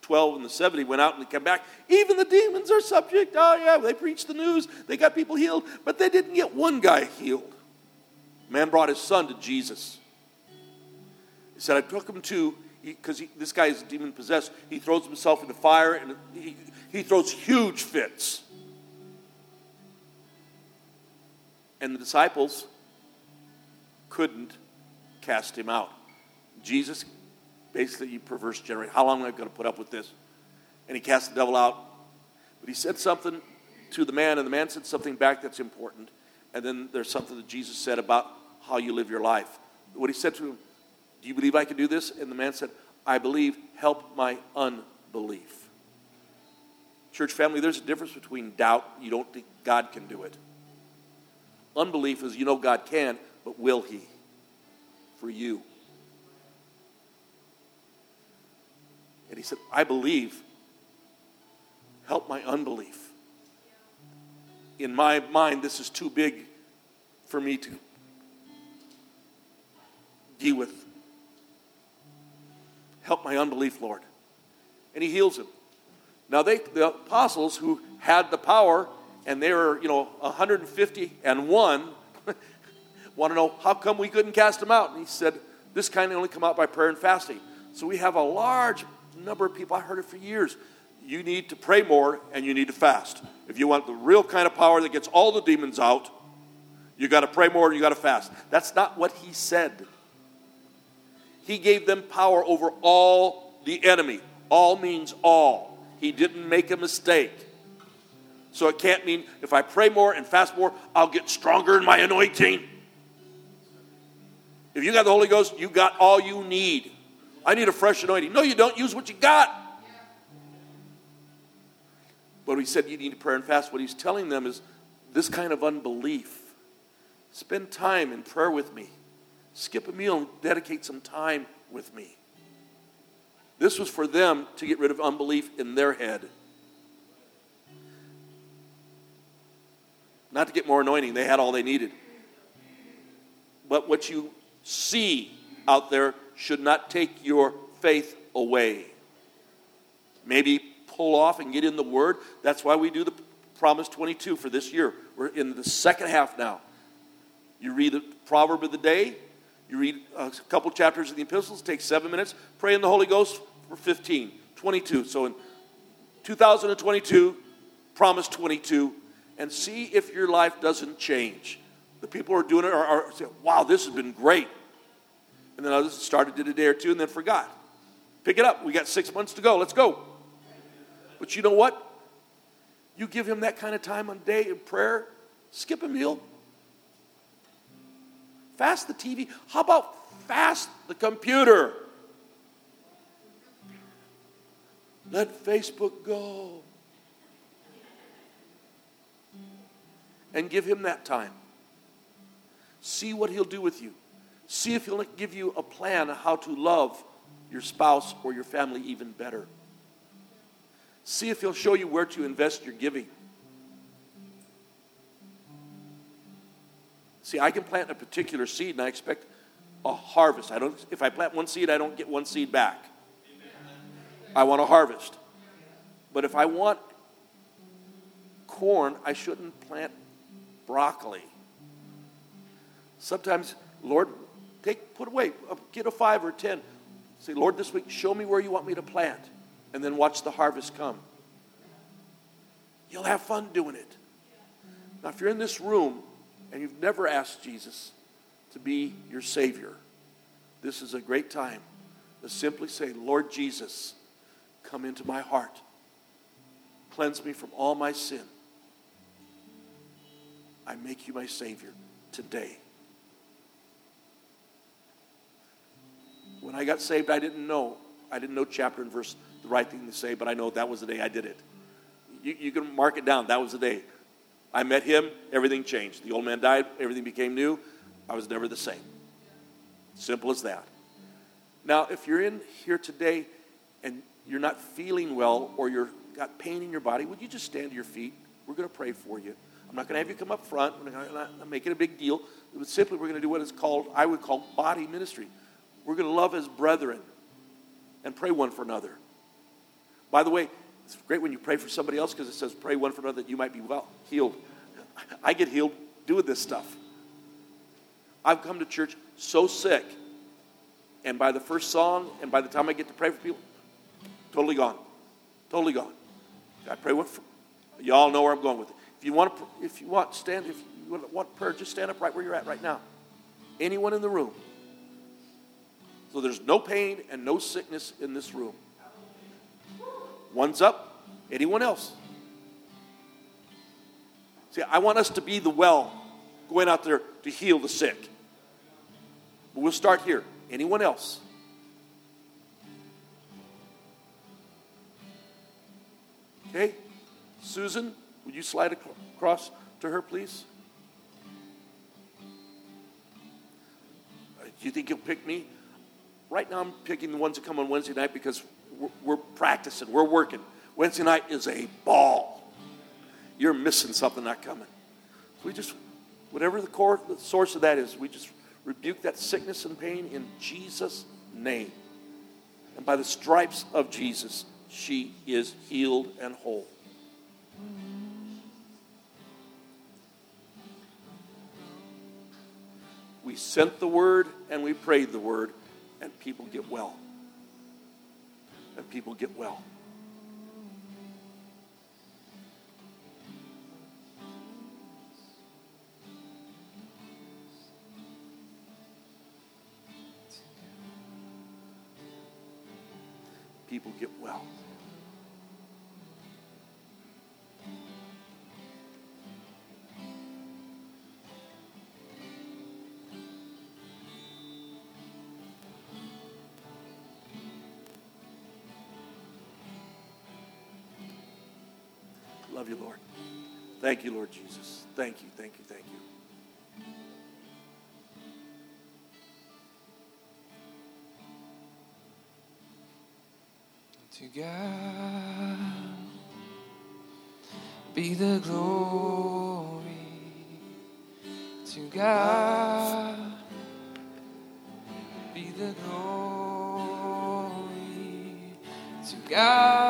12 and the 70 went out and came back. Even the demons are subject. Oh, yeah, they preached the news. They got people healed, but they didn't get one guy healed. Man brought his son to Jesus. He said, I took him to, because this guy is demon possessed. He throws himself in the fire and he, he throws huge fits. And the disciples couldn't cast him out. Jesus, basically, you perverse generation, how long am I going to put up with this? And he cast the devil out. But he said something to the man, and the man said something back that's important. And then there's something that Jesus said about how you live your life. What he said to him, Do you believe I can do this? And the man said, I believe, help my unbelief. Church family, there's a difference between doubt, you don't think God can do it. Unbelief is you know God can, but will He for you? And he said, I believe, help my unbelief. In my mind, this is too big for me to deal with. Help my unbelief, Lord. And he heals him. Now, they, the apostles who had the power, and they were, you know, 150 and one, want to know how come we couldn't cast him out. And he said, This kind only come out by prayer and fasting. So we have a large number of people, I heard it for years. You need to pray more and you need to fast. If you want the real kind of power that gets all the demons out, you got to pray more and you got to fast. That's not what he said. He gave them power over all the enemy. All means all. He didn't make a mistake. So it can't mean if I pray more and fast more, I'll get stronger in my anointing. If you got the Holy Ghost, you got all you need. I need a fresh anointing. No, you don't. Use what you got. But he said you need to pray and fast. What he's telling them is this kind of unbelief. Spend time in prayer with me. Skip a meal and dedicate some time with me. This was for them to get rid of unbelief in their head. Not to get more anointing, they had all they needed. But what you see out there should not take your faith away. Maybe pull off and get in the Word. That's why we do the Promise 22 for this year. We're in the second half now. You read the proverb of the day, you read a couple chapters of the epistles, take seven minutes, pray in the Holy Ghost for 15, 22. So in 2022, Promise 22, and see if your life doesn't change. The people who are doing it are, are saying, wow, this has been great. And then others started did a day or two and then forgot. Pick it up. We got six months to go. Let's go. But you know what? You give him that kind of time on day in prayer, skip a meal. Fast the TV. How about fast the computer? Let Facebook go. And give him that time. See what he'll do with you. See if he'll give you a plan how to love your spouse or your family even better. See if he'll show you where to invest your giving. See, I can plant a particular seed and I expect a harvest. I don't if I plant one seed, I don't get one seed back. I want a harvest. But if I want corn, I shouldn't plant broccoli. Sometimes, Lord, take put away, uh, get a five or ten. Say, Lord, this week, show me where you want me to plant, and then watch the harvest come. You'll have fun doing it. Now, if you're in this room and you've never asked Jesus to be your Savior, this is a great time to simply say, Lord Jesus, come into my heart. Cleanse me from all my sin. I make you my Savior today. When I got saved, I didn't know. I didn't know chapter and verse, the right thing to say, but I know that was the day I did it. You, you can mark it down. That was the day. I met him, everything changed. The old man died, everything became new. I was never the same. Simple as that. Now, if you're in here today and you're not feeling well or you've got pain in your body, would you just stand to your feet? We're going to pray for you. I'm not going to have you come up front. I'm not making a big deal. But simply, we're going to do what is called, I would call body ministry. We're going to love as brethren and pray one for another. By the way, it's great when you pray for somebody else because it says pray one for another that you might be well healed. I get healed doing this stuff. I've come to church so sick, and by the first song, and by the time I get to pray for people, totally gone, totally gone. I pray one for y'all know where I'm going with it. If you want, to, if you want, stand. If you want prayer, just stand up right where you're at right now. Anyone in the room. So there's no pain and no sickness in this room. One's up. Anyone else? See, I want us to be the well going out there to heal the sick. But we'll start here. Anyone else? Okay. Susan, would you slide across to her, please? Uh, do you think you'll pick me? Right now, I'm picking the ones that come on Wednesday night because we're, we're practicing, we're working. Wednesday night is a ball. You're missing something not coming. We just, whatever the core, the source of that is, we just rebuke that sickness and pain in Jesus' name. And by the stripes of Jesus, she is healed and whole. We sent the word and we prayed the word, and people get well. And people get well. Love you, Lord. Thank you, Lord Jesus. Thank you, thank you, thank you. To God be the glory. To God be the glory. To God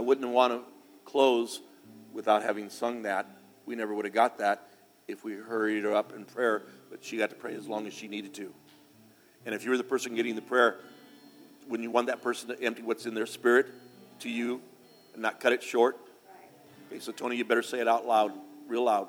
I wouldn't want to close without having sung that. We never would have got that if we hurried her up in prayer, but she got to pray as long as she needed to. And if you're the person getting the prayer, when you want that person to empty what's in their spirit to you and not cut it short, okay, so Tony, you better say it out loud, real loud.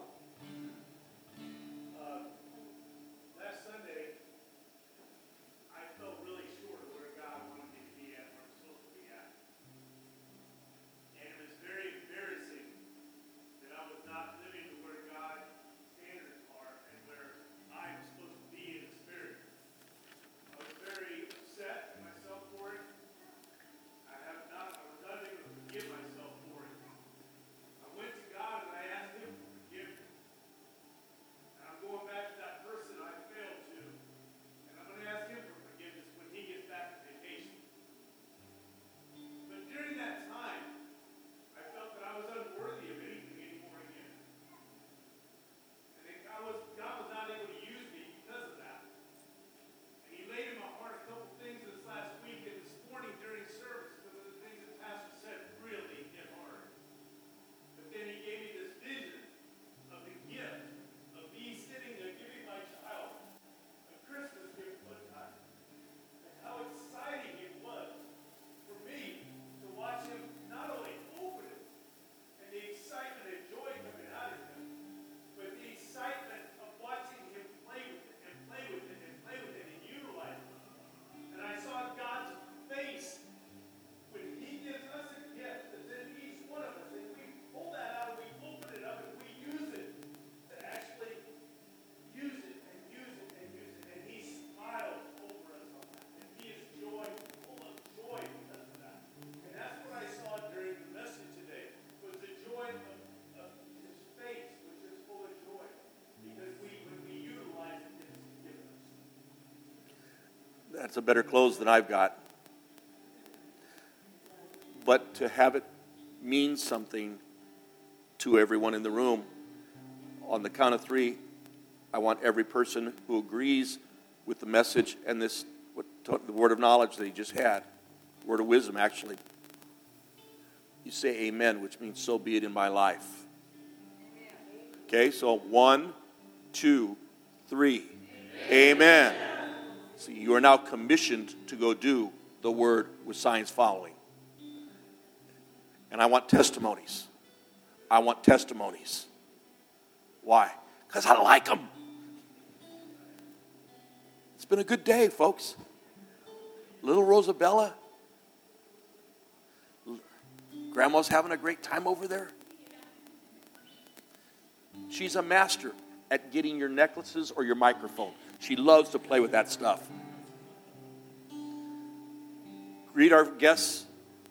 That's a better clothes than I've got. But to have it mean something to everyone in the room, on the count of three, I want every person who agrees with the message and this, the word of knowledge that he just had, word of wisdom actually. You say amen, which means so be it in my life. Okay, so one, two, three. Amen. You are now commissioned to go do the word with signs following. And I want testimonies. I want testimonies. Why? Because I like them. It's been a good day, folks. Little Rosabella. Grandma's having a great time over there. She's a master at getting your necklaces or your microphone. She loves to play with that stuff. Greet our guests.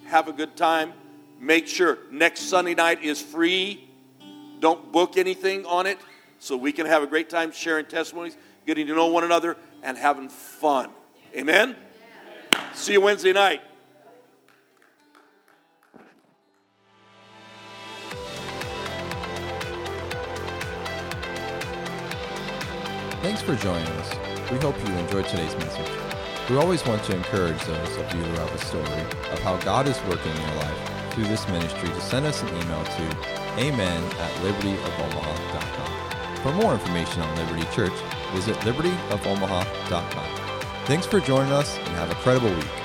Have a good time. Make sure next Sunday night is free. Don't book anything on it so we can have a great time sharing testimonies, getting to know one another, and having fun. Amen? See you Wednesday night. Thanks for joining us. We hope you enjoyed today's message. We always want to encourage those of you who have a story of how God is working in your life through this ministry to send us an email to amen at libertyofomaha.com. For more information on Liberty Church, visit libertyofomaha.com. Thanks for joining us and have a credible week.